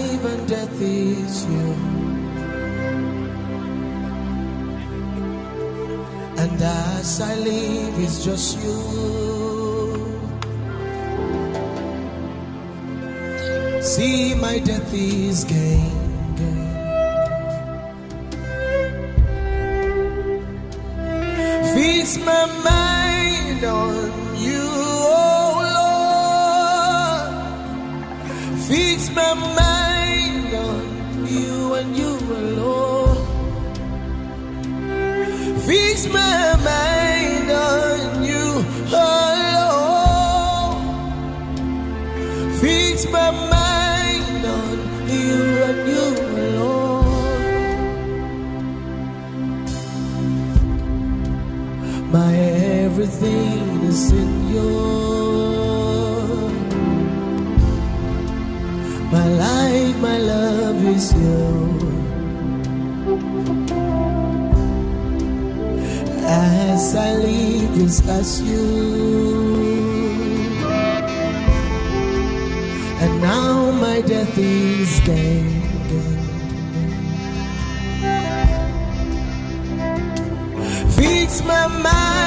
and death is you. And as I live, it's just you. See, my death is gain. Fix my mind on you, oh Lord. Fix my mind everything is in you. My life, my love is you. As I live, just as you. And now my death is gain. gain, gain. Fix my mind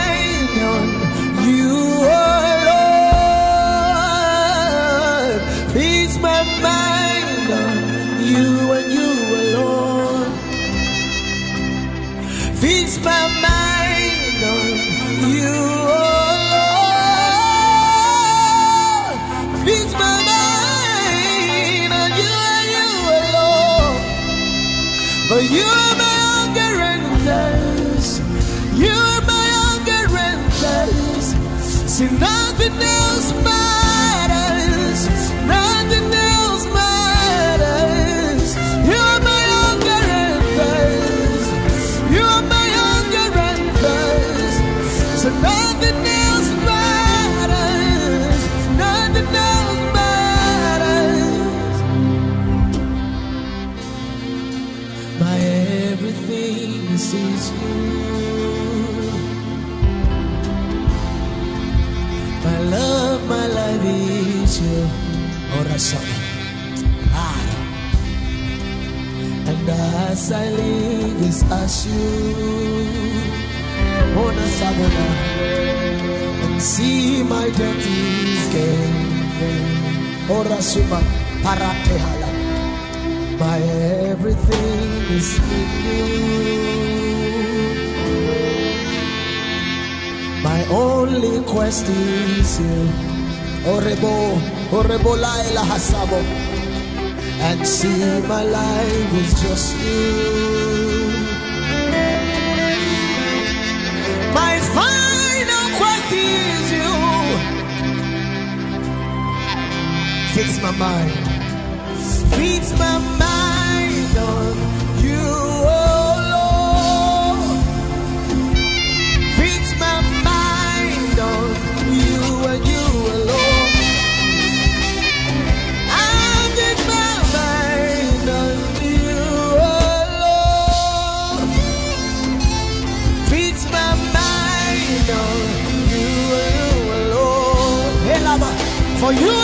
I live is as you. Oh, Ona sabona. And see my dirty's gain. Oh, Ora suma. Paratehala. My everything is in you. My only quest is you. Oh, orebo, orebo laila hasabo. And see my life is just you. My final quest is you. Fix my mind. Fix my mind on you, you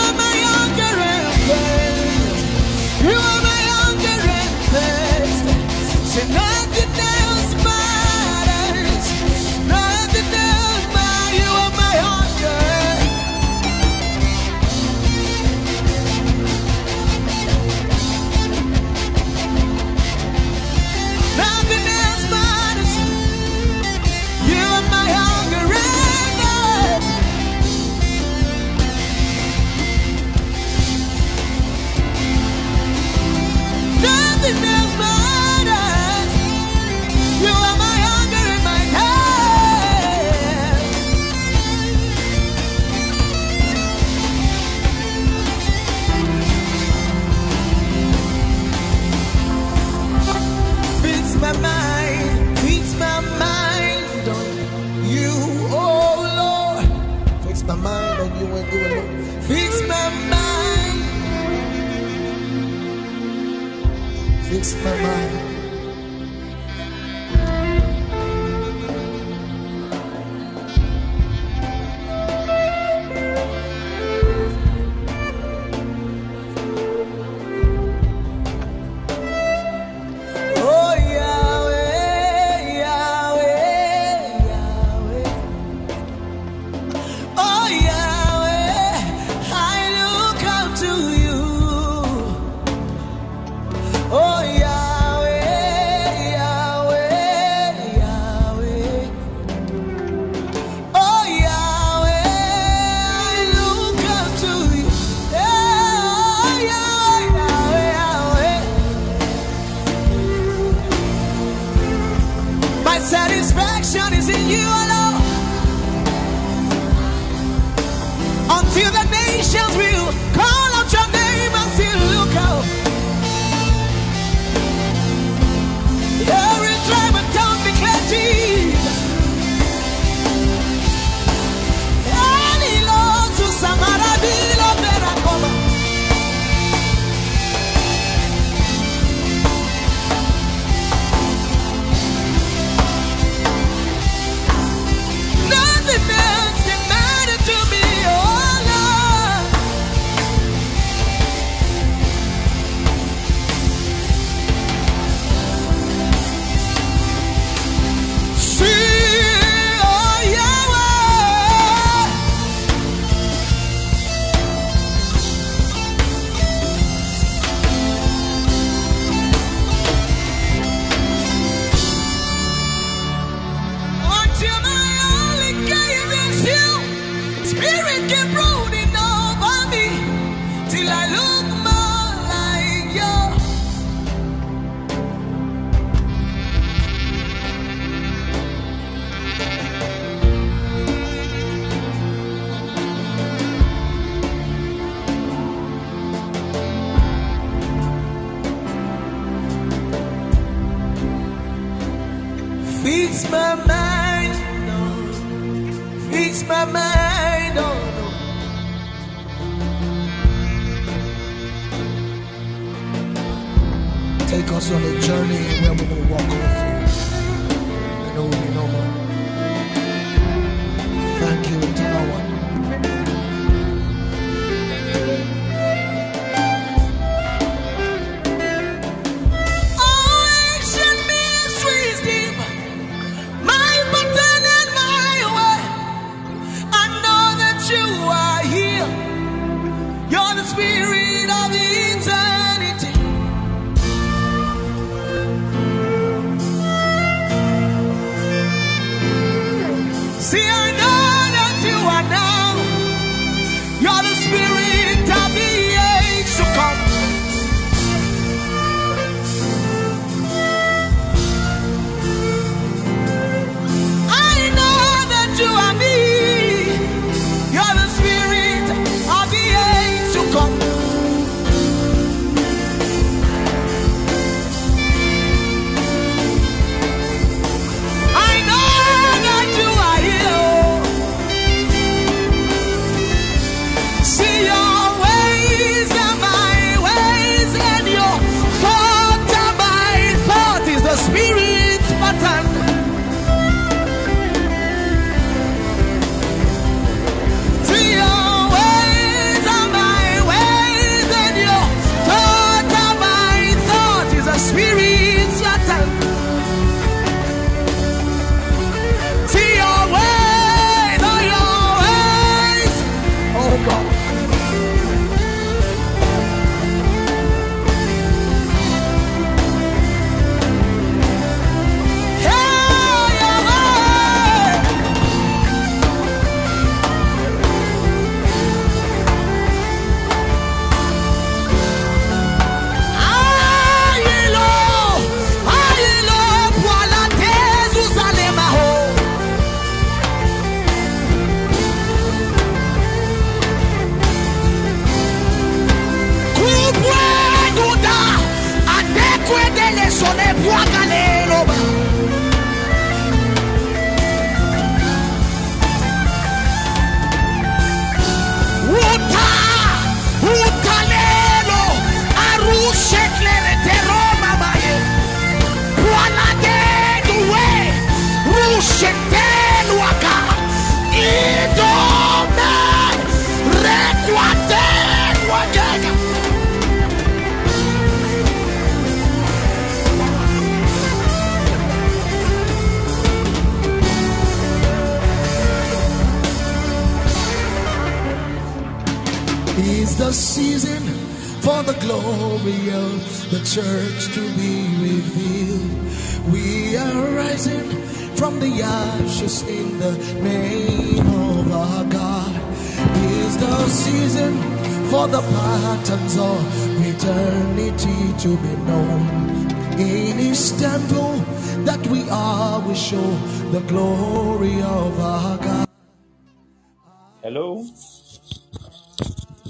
Hello.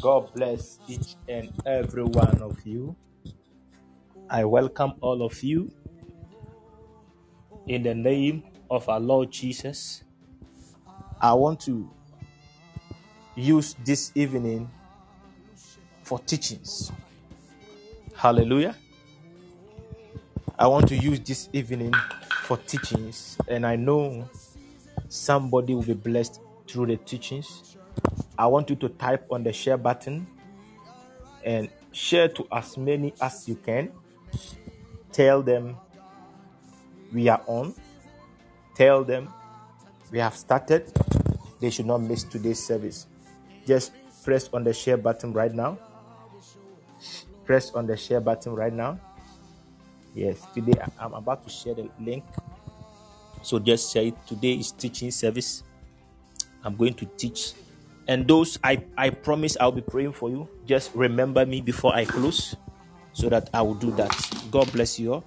God bless each and every one of you. I welcome all of you in the name of our Lord Jesus. I want to use this evening for teachings. Hallelujah. I want to use this evening for teachings, and I know somebody will be blessed through the teachings. I want you to type on the share button and share to as many as you can. Tell them we are on. Tell them we have started. They should not miss today's service. Just press on the share button right now. Press on the share button right now. Yes, today I'm about to share the link. So just say today is teaching service I'm going to teach. And those I, I promise I'll be praying for you. Just remember me before I close so that I will do that. God bless you all.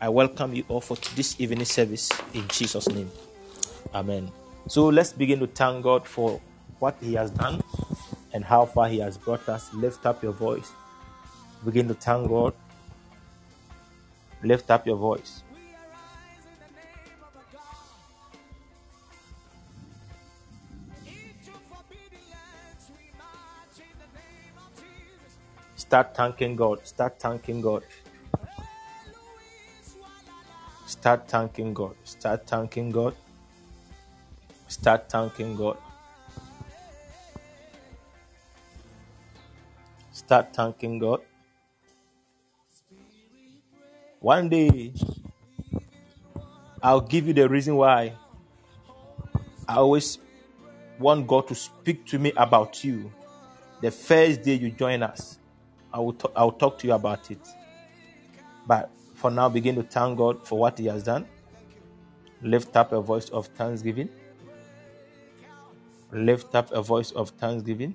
I welcome you all for this evening service in Jesus' name. Amen. So let's begin to thank God for what He has done and how far He has brought us. Lift up your voice. Begin to thank God. Lift up your voice. Start thanking God. Start thanking God. Start thanking God. Start thanking God. Start thanking God. Start thanking God. One day, I'll give you the reason why I always want God to speak to me about you the first day you join us. I will, t- I will talk to you about it. But for now, begin to thank God for what He has done. Lift up a voice of thanksgiving. Lift up a voice of thanksgiving.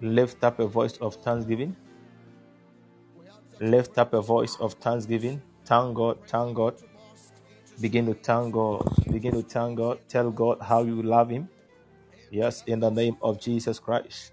Lift up a voice of thanksgiving. Lift up a voice of thanksgiving. Thank God, thank God. Begin to thank God. Begin to thank God. Tell God how you love Him. Yes, in the name of Jesus Christ.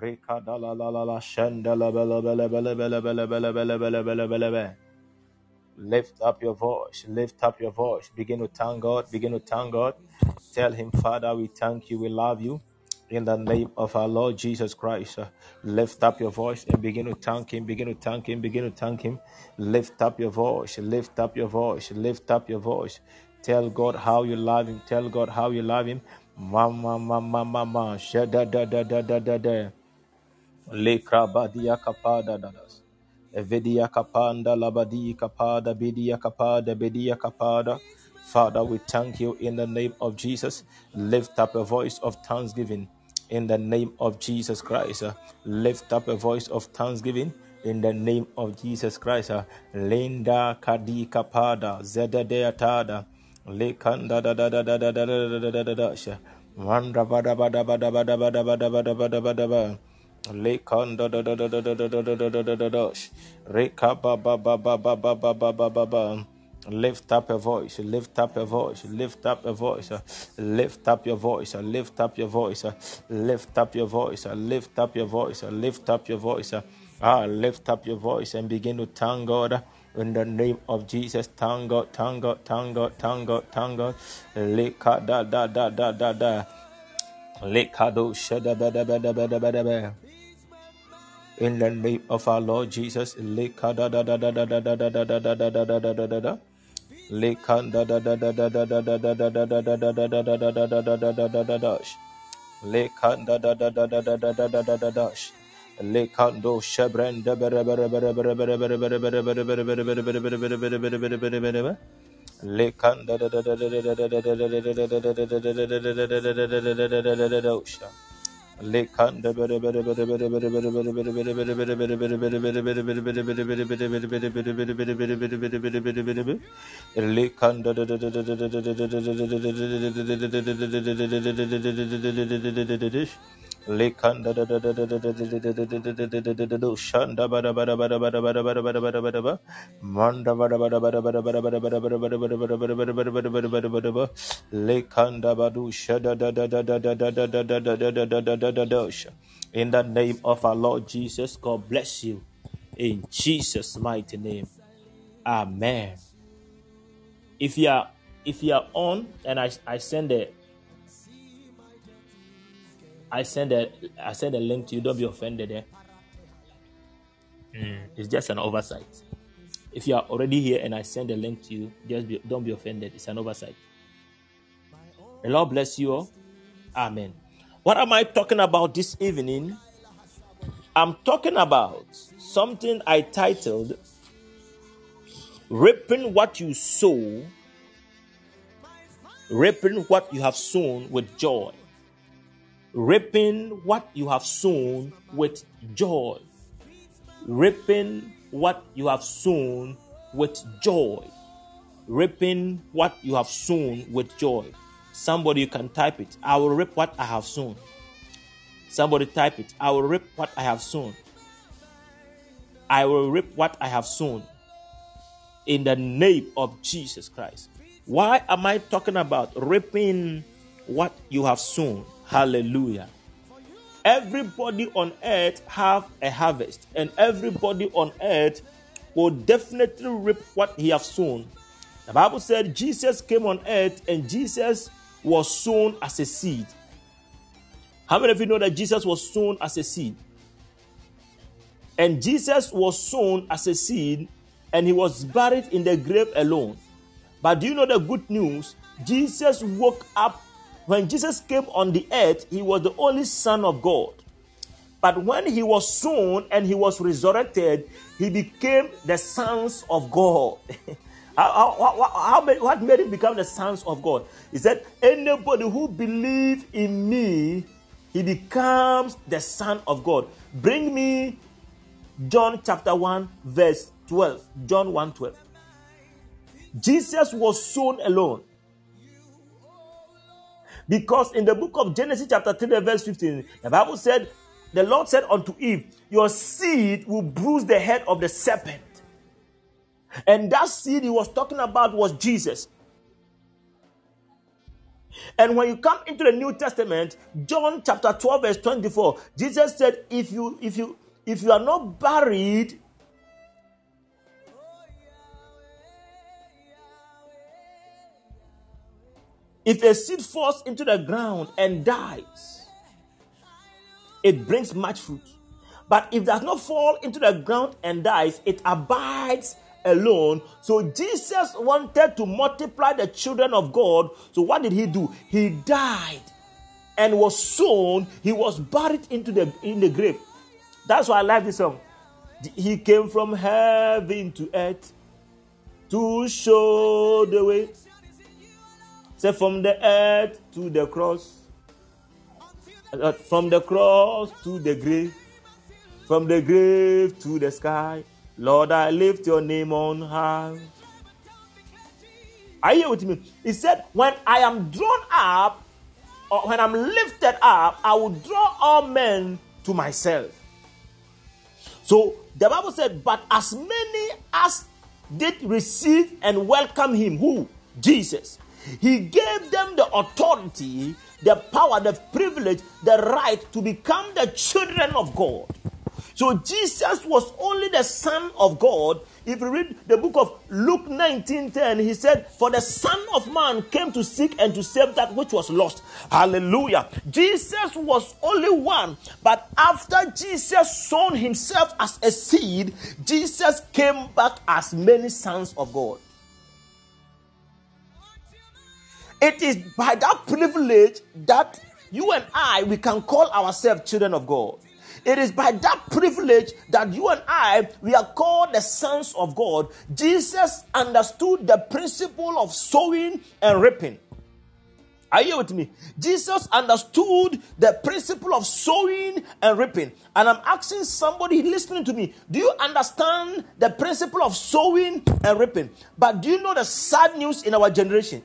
Rika da la la la la shanda la. Lift up your voice, lift up your voice. Begin to thank God, begin to thank God. Tell Him, Father, we thank you, we love you. In the name of our Lord Jesus Christ, uh, lift up your voice and begin to thank Him, begin to thank Him, begin to thank Him. Lift up your voice, lift up your voice, lift up your voice. Tell God how you love Him, tell God how you love Him. Mama, mama, mama, shada da da da da da da. Lekrabadia kapada dadas. Evidia kapanda labadi kapada bidia kapada bidia kapada. Father, we thank you in the name of Jesus. Lift up a voice of thanksgiving in the name of Jesus Christ. Lift up a voice of thanksgiving in the name of Jesus Christ. Linda kadi kapada zededea tada. Lekanda da da da da da da da da da da da da. Manda bada bada bada bada bada bada bada bada bada bada. Lekanda da da da da da da da da da da da da. Lift up a voice, lift up a voice, lift up a voice, lift up your voice, lift up your voice, lift up your voice, lift up your voice, lift up your voice. Ah, lift up your voice and begin to thank God in the name of Jesus. Thank God, thank God, thank God, thank God, thank God. Leka da da da da da da. Leka do shada ba da ba da ba da da ba in the name of our Lord Jesus. Lekando Shebren Lekanda Lekan da Da da da da da da da da da da da da da da da da bada bada manda bada bada bada bada bada bada bada bada bada bada bada bada bada bada bada bada bada bada bada lekanda badu shada da da da da da da da da da da da da da da da da da sha in the name of our Lord Jesus God bless you in Jesus mighty name amen if you are if you are on and I I send a I send a I send a link to you. Don't be offended. Eh? Mm, it's just an oversight. If you are already here and I send a link to you, just be, don't be offended. It's an oversight. The Lord bless you all. Amen. What am I talking about this evening? I'm talking about something I titled Reaping What You Sow, Reaping What You Have Sown with Joy reaping what you have sown with joy. Reaping what you have sown with joy. Reaping what you have sown with joy. Somebody you can type it. I will reap what I have sown. Somebody type it. I will reap what I have sown. I will reap what I have sown. In the name of Jesus Christ. Why am I talking about reaping what you have sown? Hallelujah. Everybody on earth have a harvest, and everybody on earth will definitely reap what he have sown. The Bible said Jesus came on earth and Jesus was sown as a seed. How many of you know that Jesus was sown as a seed? And Jesus was sown as a seed and he was buried in the grave alone. But do you know the good news? Jesus woke up when Jesus came on the earth, he was the only Son of God. But when he was sown and he was resurrected, he became the sons of God. how, how, how, what made him become the sons of God? He said, Anybody who believes in me, he becomes the son of God. Bring me John chapter 1, verse 12. John 1 12. Jesus was sown alone. Because in the book of Genesis, chapter 3, verse 15, the Bible said, The Lord said unto Eve, Your seed will bruise the head of the serpent. And that seed he was talking about was Jesus. And when you come into the New Testament, John chapter 12, verse 24, Jesus said, If you if you if you are not buried If a seed falls into the ground and dies, it brings much fruit. But if it does not fall into the ground and dies, it abides alone. So Jesus wanted to multiply the children of God. So what did he do? He died and was sown. He was buried into the in the grave. That's why I like this song. He came from heaven to earth to show the way Say from the earth to the cross, uh, from the cross to the grave, from the grave to the sky. Lord, I lift your name on high. Are you with me? He said, When I am drawn up, or when I'm lifted up, I will draw all men to myself. So the Bible said, But as many as did receive and welcome him, who? Jesus. He gave them the authority, the power, the privilege, the right to become the children of God. So Jesus was only the Son of God. If you read the book of Luke 19:10, he said, For the Son of Man came to seek and to save that which was lost. Hallelujah. Jesus was only one, but after Jesus sown himself as a seed, Jesus came back as many sons of God. It is by that privilege that you and I we can call ourselves children of God. It is by that privilege that you and I, we are called the sons of God. Jesus understood the principle of sowing and reaping. Are you with me? Jesus understood the principle of sowing and reaping. And I'm asking somebody listening to me, do you understand the principle of sowing and reaping? But do you know the sad news in our generation?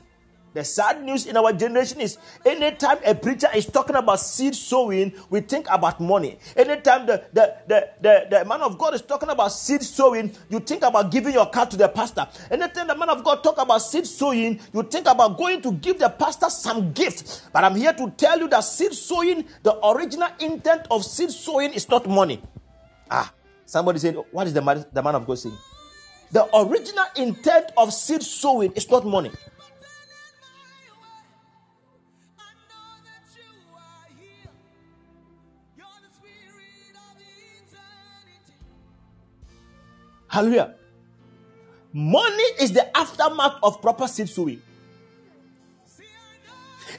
The sad news in our generation is anytime a preacher is talking about seed sowing, we think about money. Anytime the, the, the, the, the man of God is talking about seed sowing, you think about giving your car to the pastor. Anytime the man of God talk about seed sowing, you think about going to give the pastor some gift. But I'm here to tell you that seed sowing, the original intent of seed sowing is not money. Ah, somebody said, what is the man, the man of God saying? The original intent of seed sowing is not money. Hallelujah. Money is the aftermath of proper seed sowing.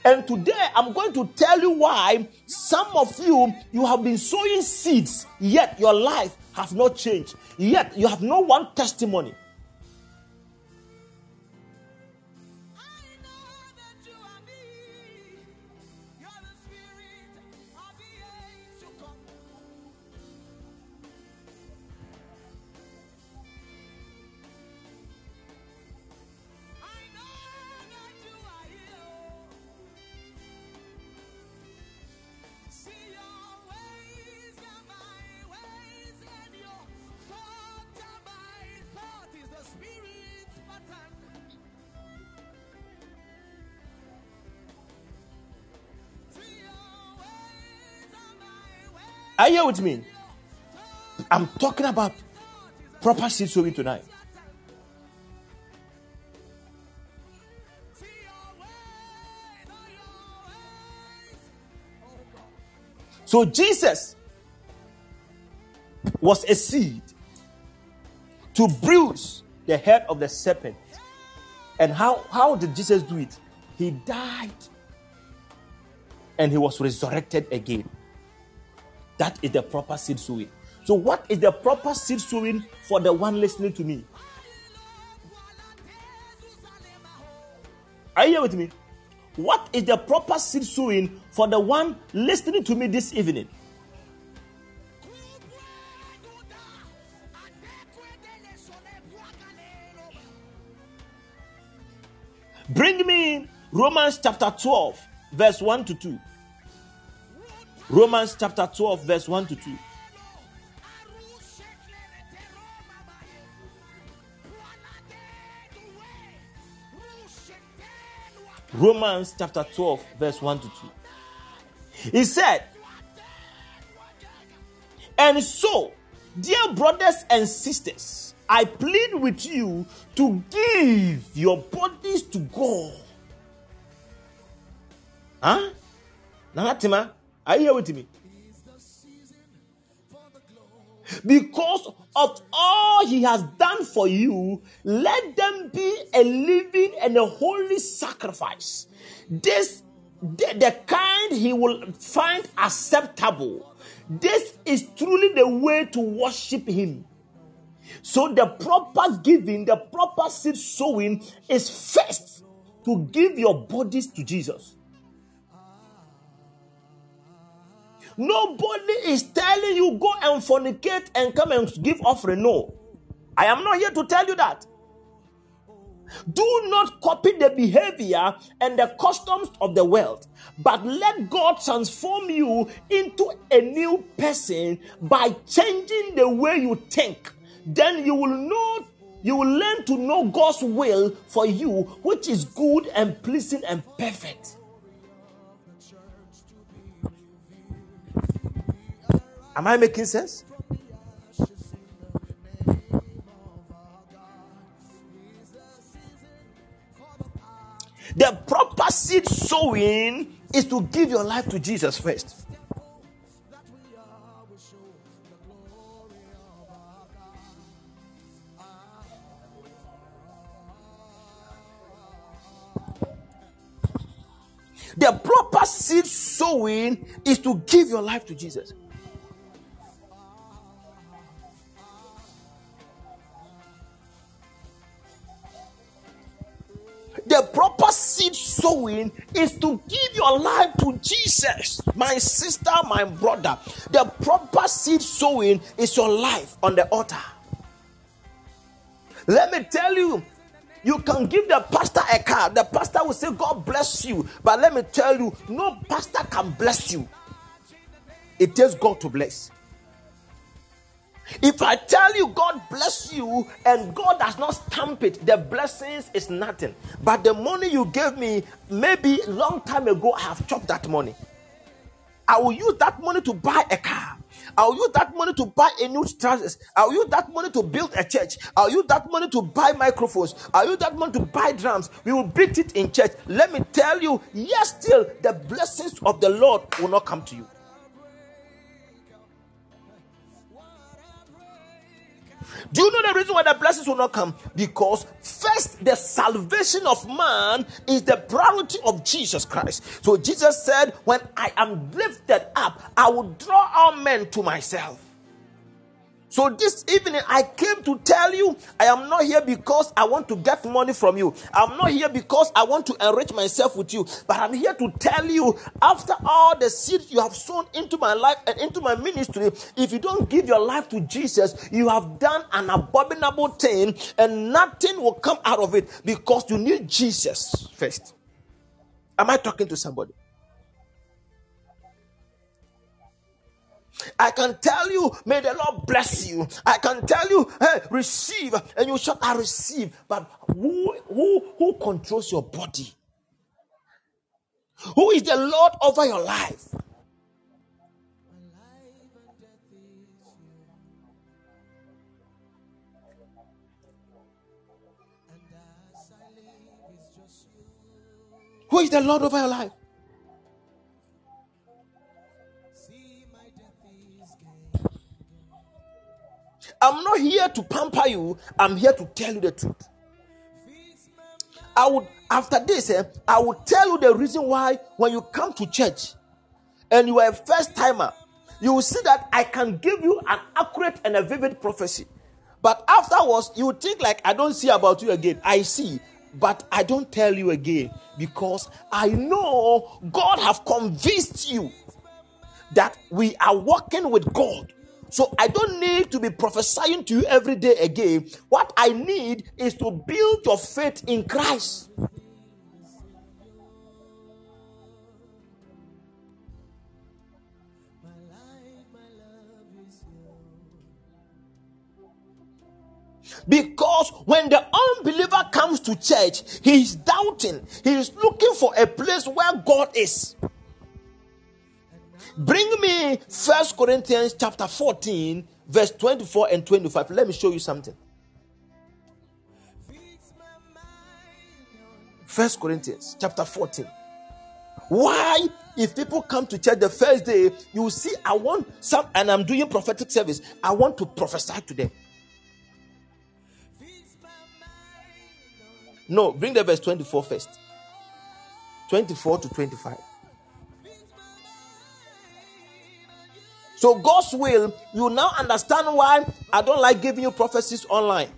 And today I'm going to tell you why some of you you have been sowing seeds, yet your life has not changed. Yet you have no one testimony. Are you with me? I'm talking about proper seed sowing tonight. So Jesus was a seed to bruise the head of the serpent. And how, how did Jesus do it? He died and he was resurrected again. That is the proper seed sowing. So, what is the proper seed sowing for the one listening to me? Are you here with me? What is the proper seed sowing for the one listening to me this evening? Bring me Romans chapter 12, verse 1 to 2. Romans chapter 12, verse 1 to 2. Romans chapter 12, verse 1 to 2. He said, And so, dear brothers and sisters, I plead with you to give your bodies to God. Huh? Nanatima, are you here with me? Because of all he has done for you, let them be a living and a holy sacrifice. This the, the kind he will find acceptable. This is truly the way to worship him. So the proper giving, the proper seed sowing is first to give your bodies to Jesus. Nobody is telling you go and fornicate and come and give offering. No. I am not here to tell you that. Do not copy the behavior and the customs of the world, but let God transform you into a new person by changing the way you think. Then you will know, you will learn to know God's will for you, which is good and pleasing and perfect. Am I making sense? The proper seed sowing is to give your life to Jesus first. The proper seed sowing is to give your life to Jesus. Sowing is to give your life to Jesus. My sister, my brother, the proper seed sowing is your life on the altar. Let me tell you, you can give the pastor a car. The pastor will say, God bless you. But let me tell you, no pastor can bless you. It takes God to bless. If I tell you God bless you and God does not stamp it, the blessings is nothing. But the money you gave me, maybe long time ago, I have chopped that money. I will use that money to buy a car. I'll use that money to buy a new trousers. I'll use that money to build a church. I'll use that money to buy microphones. I'll use that money to buy drums. We will beat it in church. Let me tell you, yes, still the blessings of the Lord will not come to you. Do you know the reason why the blessings will not come? Because first, the salvation of man is the priority of Jesus Christ. So Jesus said, When I am lifted up, I will draw all men to myself. So this evening, I came to tell you I am not here because I want to get money from you. I'm not here because I want to enrich myself with you. But I'm here to tell you after all the seeds you have sown into my life and into my ministry, if you don't give your life to Jesus, you have done an abominable thing and nothing will come out of it because you need Jesus first. Am I talking to somebody? I can tell you, may the Lord bless you. I can tell you, hey, receive, and you shout, I receive. But who who who controls your body? Who is the Lord over your life? Who is the Lord over your life? I'm not here to pamper you, I'm here to tell you the truth. I would, after this, eh, I will tell you the reason why when you come to church and you are a first timer, you will see that I can give you an accurate and a vivid prophecy. But afterwards, you think like I don't see about you again. I see, but I don't tell you again because I know God have convinced you that we are working with God so I don't need to be prophesying to you every day again. What I need is to build your faith in Christ. Because when the unbeliever comes to church, he is doubting, he is looking for a place where God is. Bring me First Corinthians chapter 14, verse 24 and 25. Let me show you something. First Corinthians chapter 14. Why, if people come to church the first day, you see, I want some, and I'm doing prophetic service, I want to prophesy to them. No, bring the verse 24 first. 24 to 25. So, God's will, you now understand why I don't like giving you prophecies online.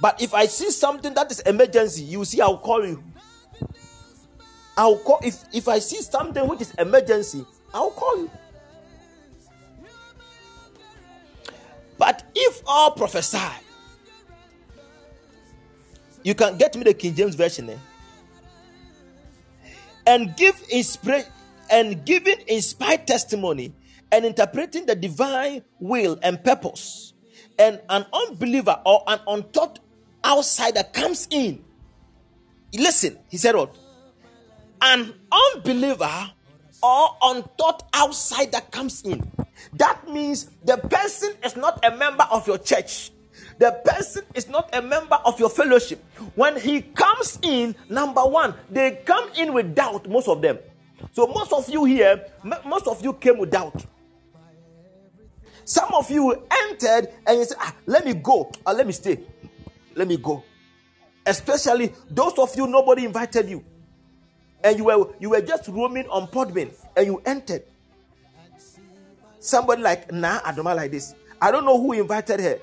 But if I see something that is emergency, you see, I'll call you. I'll call if if I see something which is emergency, I'll call you. But if all prophesy, you can get me the King James version, eh? and give inspiration and giving inspired testimony and interpreting the divine will and purpose, and an unbeliever or an untaught outsider comes in. Listen, he said what? An unbeliever or untaught outsider comes in. That means the person is not a member of your church. The person is not a member of your fellowship. When he comes in, number one, they come in with doubt, most of them. So most of you here, most of you came with doubt. Some of you entered and you said, ah, let me go, or let me stay. Let me go. Especially those of you, nobody invited you. And you were you were just roaming on Podbean and you entered. Somebody like, nah, don't like this. I don't know who invited her.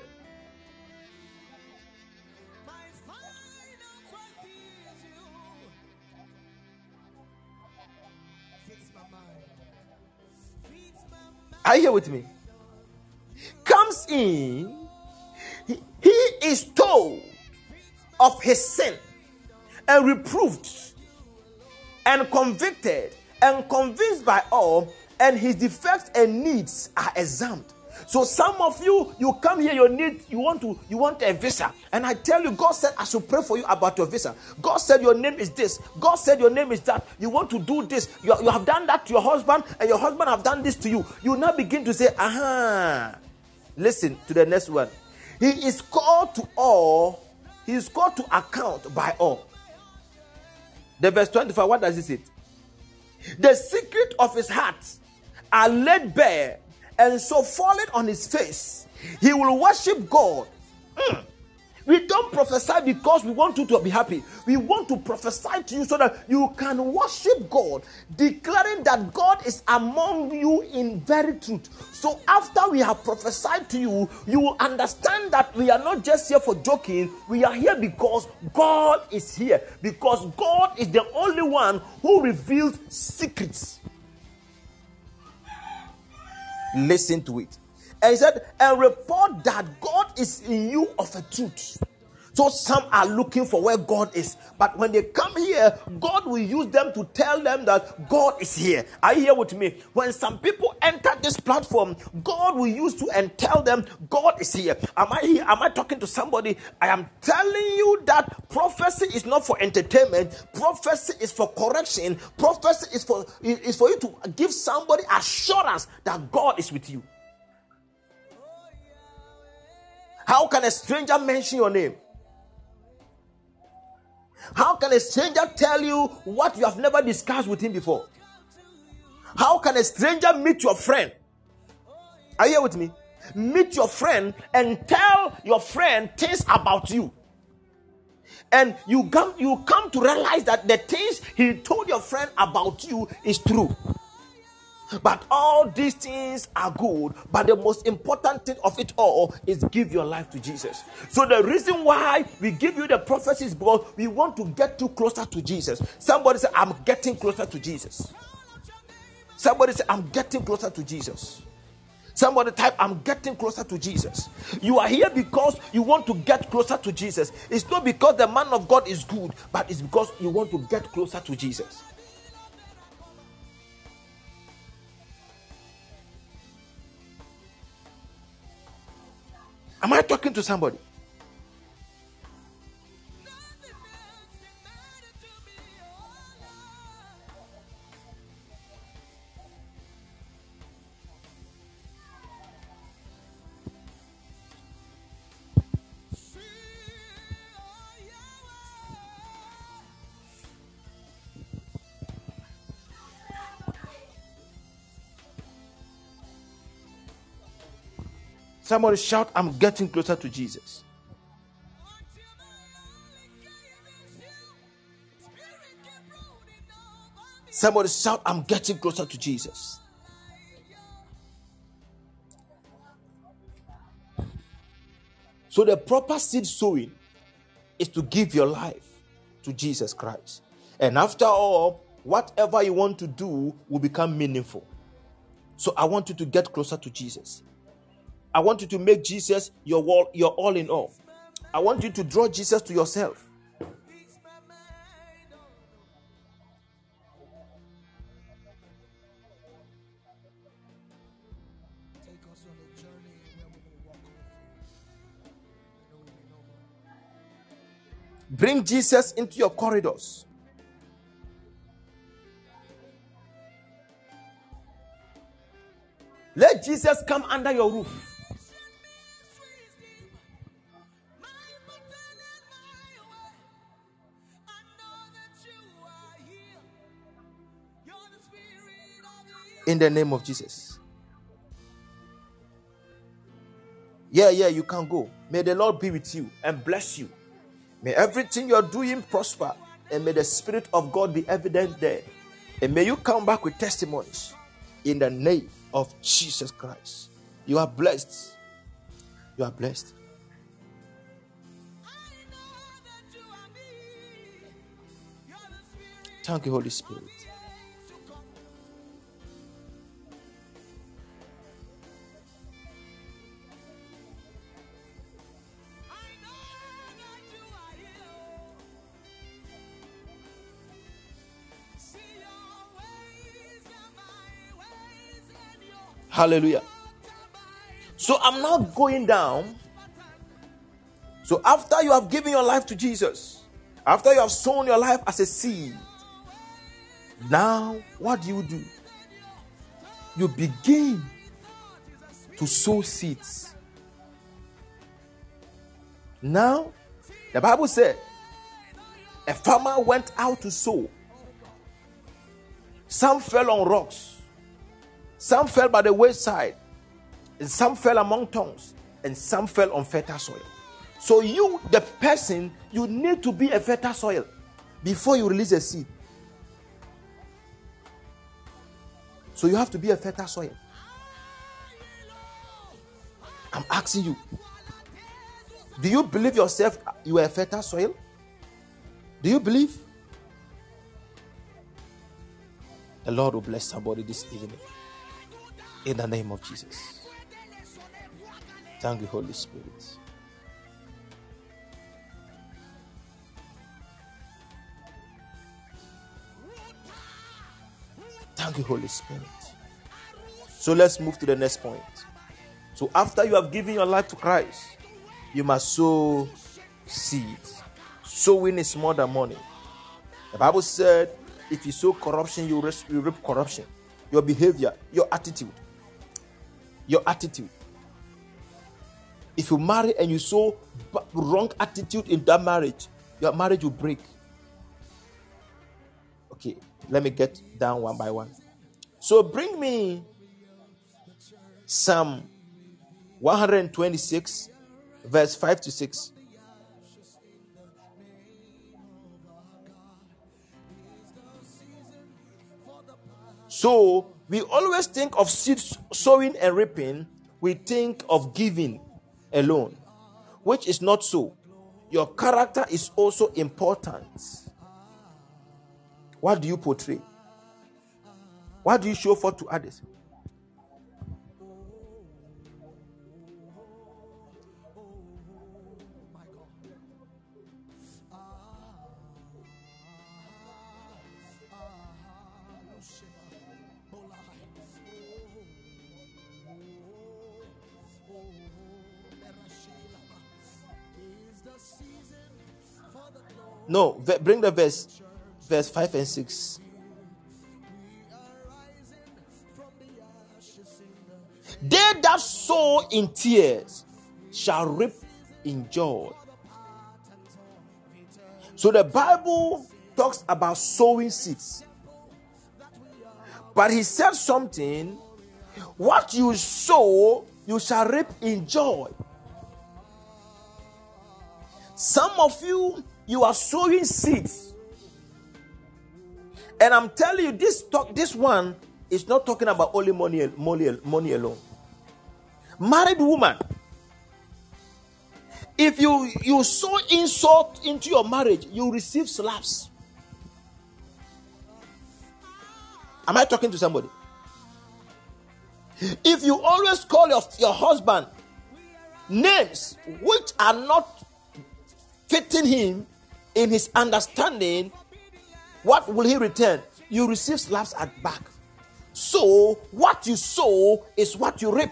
Are you here with me? Comes in, he, he is told of his sin and reproved and convicted and convinced by all, and his defects and needs are examined. So some of you, you come here, you need, you want to, you want a visa, and I tell you, God said I should pray for you about your visa. God said your name is this. God said your name is that. You want to do this. You, you have done that to your husband, and your husband have done this to you. You now begin to say, aha. Listen to the next one. He is called to all. He is called to account by all. The verse 25, what does it say? The secret of his heart are laid bare, and so falling on his face, he will worship God. Mm. We don't prophesy because we want you to be happy. We want to prophesy to you so that you can worship God, declaring that God is among you in very truth. So, after we have prophesied to you, you will understand that we are not just here for joking, we are here because God is here, because God is the only one who reveals secrets. Listen to it. And he said, and report that God is in you of a truth. So some are looking for where God is, but when they come here, God will use them to tell them that God is here. Are you here with me? When some people enter this platform, God will use to and tell them God is here. Am I here? Am I talking to somebody? I am telling you that prophecy is not for entertainment. Prophecy is for correction. Prophecy is for is for you to give somebody assurance that God is with you. How can a stranger mention your name? How can a stranger tell you what you have never discussed with him before? How can a stranger meet your friend? Are you here with me? Meet your friend and tell your friend things about you. And you come, you come to realize that the things he told your friend about you is true. But all these things are good. But the most important thing of it all is give your life to Jesus. So the reason why we give you the prophecies because we want to get you closer to Jesus. Somebody say, I'm getting closer to Jesus. Somebody say, I'm getting closer to Jesus. Somebody type, I'm getting closer to Jesus. You are here because you want to get closer to Jesus. It's not because the man of God is good, but it's because you want to get closer to Jesus. Am I talking to somebody? Somebody shout, I'm getting closer to Jesus. Somebody shout, I'm getting closer to Jesus. So, the proper seed sowing is to give your life to Jesus Christ. And after all, whatever you want to do will become meaningful. So, I want you to get closer to Jesus. I want you to make Jesus your wall, your all in all. I want you to draw Jesus to yourself. Bring Jesus into your corridors. Let Jesus come under your roof. In the name of Jesus. Yeah, yeah, you can go. May the Lord be with you and bless you. May everything you're doing prosper, and may the Spirit of God be evident there. And may you come back with testimonies in the name of Jesus Christ. You are blessed. You are blessed. Thank you, Holy Spirit. Hallelujah. So I'm not going down. So after you have given your life to Jesus, after you have sown your life as a seed, now what do you do? You begin to sow seeds. Now, the Bible said a farmer went out to sow. Some fell on rocks, some fell by the wayside, and some fell among tongues, and some fell on fertile soil. So, you, the person, you need to be a fertile soil before you release a seed. So, you have to be a fertile soil. I'm asking you do you believe yourself you are a fertile soil? Do you believe? The Lord will bless somebody this evening. In the name of Jesus. Thank you, Holy Spirit. Thank you, Holy Spirit. So let's move to the next point. So, after you have given your life to Christ, you must sow seeds. Sowing is more than money. The Bible said, if you sow corruption, you reap corruption. Your behavior, your attitude. Your attitude. If you marry and you sow wrong attitude in that marriage, your marriage will break. Okay, let me get down one by one. So bring me Psalm 126, verse 5 to 6. So we always think of seed sowing and reaping, we think of giving alone, which is not so. Your character is also important. What do you portray? What do you show for to others? No, bring the verse, verse 5 and 6. They that sow in tears shall reap in joy. So the Bible talks about sowing seeds. But he said something what you sow, you shall reap in joy. Some of you you are sowing seeds. And I'm telling you, this talk, this one is not talking about only money, money, money alone. Married woman, if you you sow insult into your marriage, you receive slaps. Am I talking to somebody? If you always call your, your husband names which are not fitting him, in his understanding, what will he return? You receive slaps at back. So, what you sow is what you reap.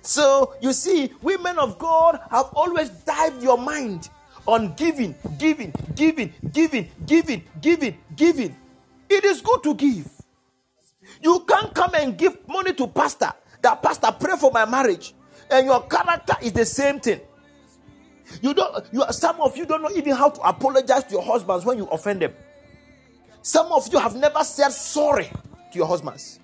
So, you see, women of God have always dived your mind on giving, giving, giving, giving, giving, giving, giving. It is good to give. You can't come and give money to pastor. That pastor pray for my marriage, and your character is the same thing. You don't. You some of you don't know even how to apologize to your husbands when you offend them. Some of you have never said sorry to your husbands.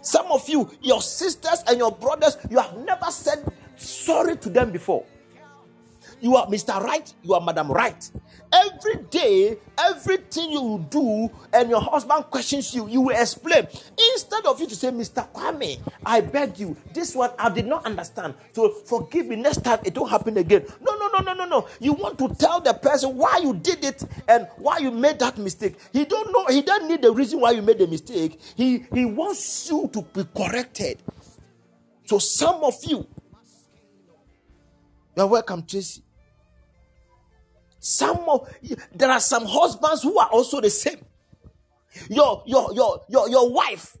Some of you, your sisters and your brothers, you have never said sorry to them before. You are Mr. Right, you are Madam Right. Every day, everything you do, and your husband questions you, you will explain. Instead of you to say, Mr. Kwame, I beg you, this one I did not understand. So forgive me. Next time it won't happen again. No, no, no, no, no, no. You want to tell the person why you did it and why you made that mistake. He don't know, he doesn't need the reason why you made the mistake. He he wants you to be corrected. So some of you, you're welcome, Tracy. Some of there are some husbands who are also the same. Your your your your your wife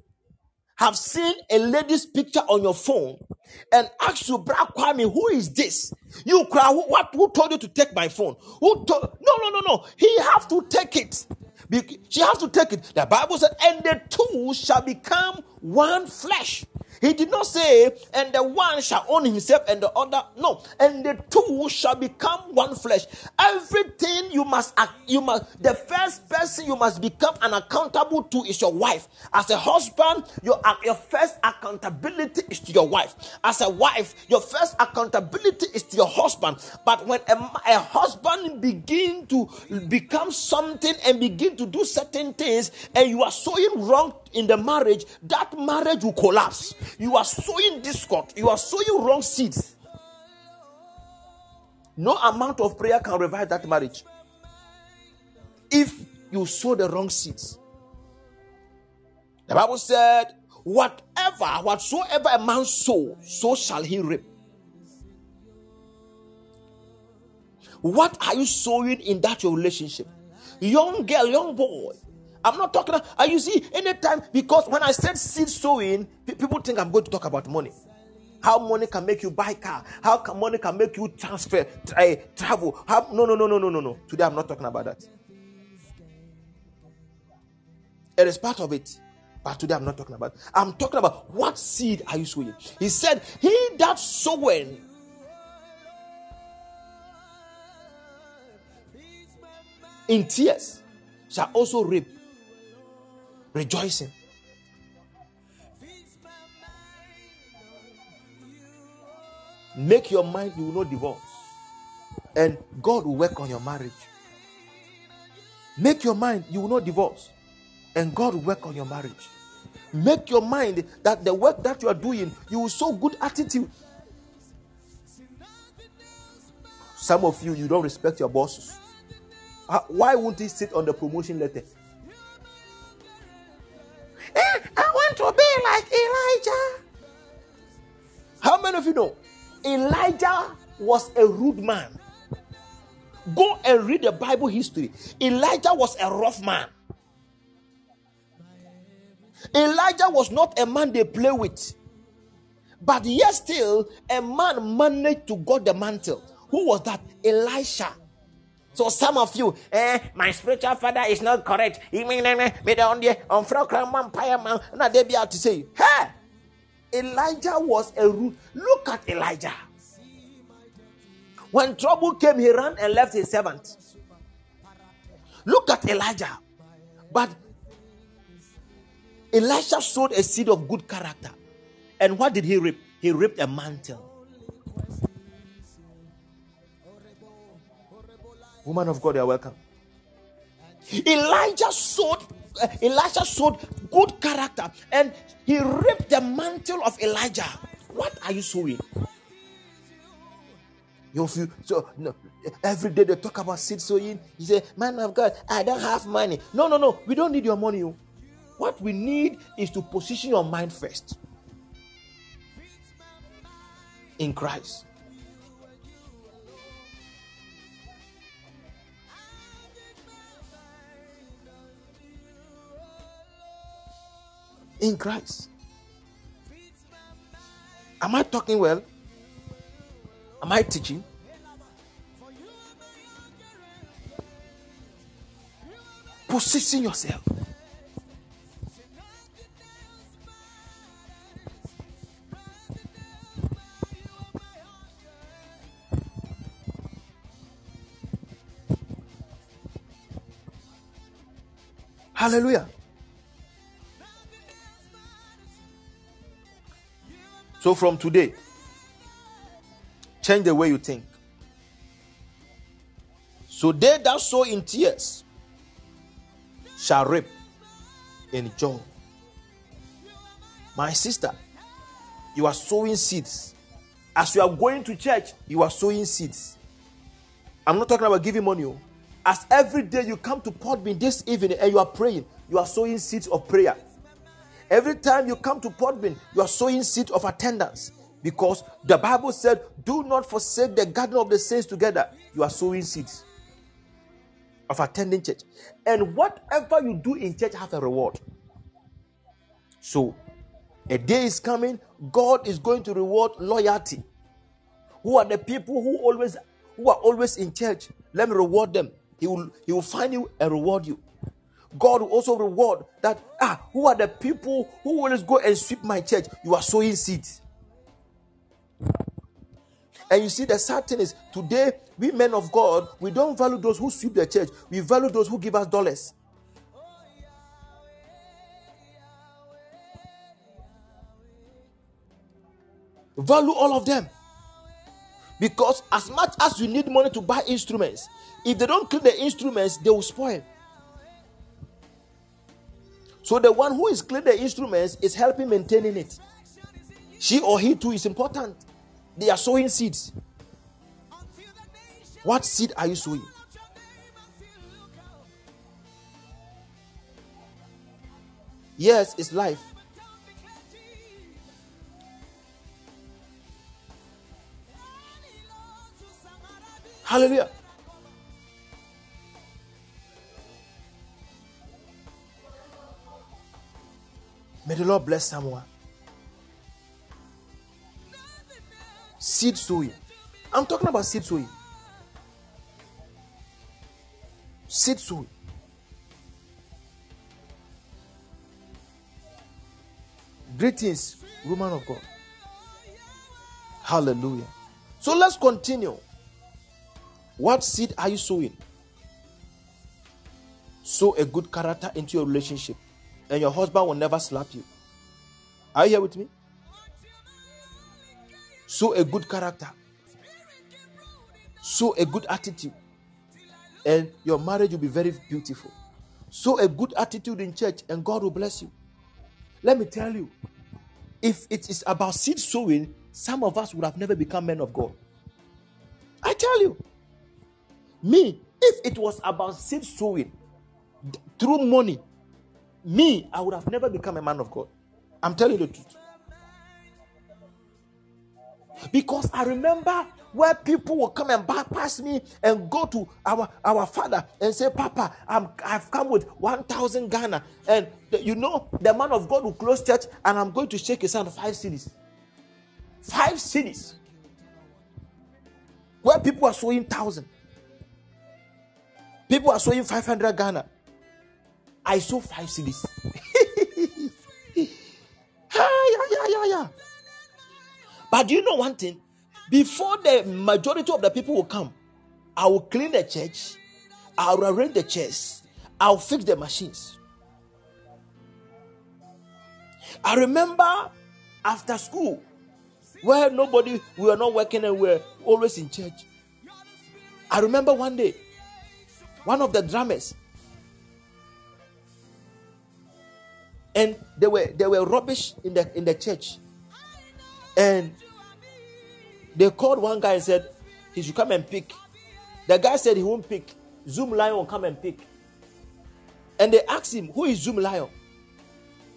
have seen a lady's picture on your phone and ask you, Bra Kwame, who is this? You cry, who, what, who told you to take my phone? Who told, no, no, no, no. He have to take it. She has to take it. The Bible said, and the two shall become one flesh. He did not say, and the one shall own himself and the other. No, and the two shall become one flesh. Everything you must, you must, the first person you must become an accountable to is your wife. As a husband, your, your first accountability is to your wife. As a wife, your first accountability is to your husband. But when a, a husband begin to become something and begin to do certain things, and you are sowing wrong in the marriage, that marriage will collapse. You are sowing discord, you are sowing wrong seeds. No amount of prayer can revive that marriage. If you sow the wrong seeds. The Bible said, whatever, whatsoever a man sow, so shall he reap. What are you sowing in that your relationship? Young girl, young boy, I'm not talking. Are you see anytime because when I said seed sowing, people think I'm going to talk about money. How money can make you buy car? How can money can make you transfer, uh, travel? How, no, no, no, no, no, no, no. Today I'm not talking about that. It is part of it, but today I'm not talking about. I'm talking about what seed are you sowing? He said, "He that sowing." In tears shall also reap rejoicing. Make your mind you will not divorce, and God will work on your marriage. Make your mind you will not divorce, and God will work on your marriage. Make your mind that the work that you are doing, you will show good attitude. Some of you, you don't respect your bosses. Ah, why won't he sit on the promotion letter? Eh, I want to be like Elijah. How many of you know Elijah was a rude man? Go and read the Bible history. Elijah was a rough man. Elijah was not a man they play with. But yet still, a man managed to got the mantle. Who was that? Elisha. So some of you, eh, my spiritual father is not correct. On the on vampire man. Now they be out to say, hey, Elijah was a root. Look at Elijah. When trouble came, he ran and left his servant. Look at Elijah. But Elisha sowed a seed of good character. And what did he reap? He reaped a mantle. Woman of God, you are welcome. Elijah sowed, uh, Elijah sowed good character and he ripped the mantle of Elijah. What are you sowing? You feel so no, every day they talk about seed sowing. You say, Man of God, I don't have money. No, no, no, we don't need your money. Oh. What we need is to position your mind first in Christ. In Christ. Am I talking well? Am I teaching? Position yourself. Hallelujah. So from today, change the way you think. So they that sow in tears shall reap in joy. My sister, you are sowing seeds. As you are going to church, you are sowing seeds. I'm not talking about giving money. Oh. As every day you come to Podbean this evening and you are praying, you are sowing seeds of prayer. Every time you come to Podbean, you are sowing seed of attendance because the Bible said, Do not forsake the garden of the saints together. You are sowing seeds. of attending church. And whatever you do in church have a reward. So, a day is coming, God is going to reward loyalty. Who are the people who always who are always in church? Let me reward them. He will he will find you and reward you. God will also reward that ah who are the people who always go and sweep my church? You are sowing seeds. And you see, the sad thing is today, we men of God, we don't value those who sweep the church, we value those who give us dollars. Value all of them. Because as much as you need money to buy instruments, if they don't clean the instruments, they will spoil. So the one who is cleaning the instruments is helping maintaining it. She or he too is important. They are sowing seeds. What seed are you sowing? Yes, it's life. Hallelujah. May the Lord bless someone. Seed sowing. I'm talking about seed sowing. Seed sowing. Greetings, woman of God. Hallelujah. So let's continue. What seed are you sowing? Sow a good character into your relationship, and your husband will never slap you. Are you here with me? So a good character, So a good attitude, and your marriage will be very beautiful. So a good attitude in church, and God will bless you. Let me tell you, if it is about seed sowing, some of us would have never become men of God. I tell you, me, if it was about seed sowing through money, me, I would have never become a man of God. I'm telling you the truth. Because I remember where people will come and bypass me and go to our, our father and say, Papa, I'm, I've come with 1,000 Ghana. And the, you know, the man of God will close church and I'm going to shake his hand five cedis. Five cedis. Where people are sowing 1,000. People are sowing 500 Ghana. I sow five cedis. yeah, yeah, yeah, yeah. But do you know one thing? Before the majority of the people will come, I will clean the church, I'll arrange the chairs, I'll fix the machines. I remember after school, where nobody, we were not working and we were always in church. I remember one day, one of the drummers, and there were there were rubbish in the in the church. And they called one guy and said he should come and pick. The guy said he won't pick. Zoomlion will come and pick. And they asked him, Who is Zoomlion?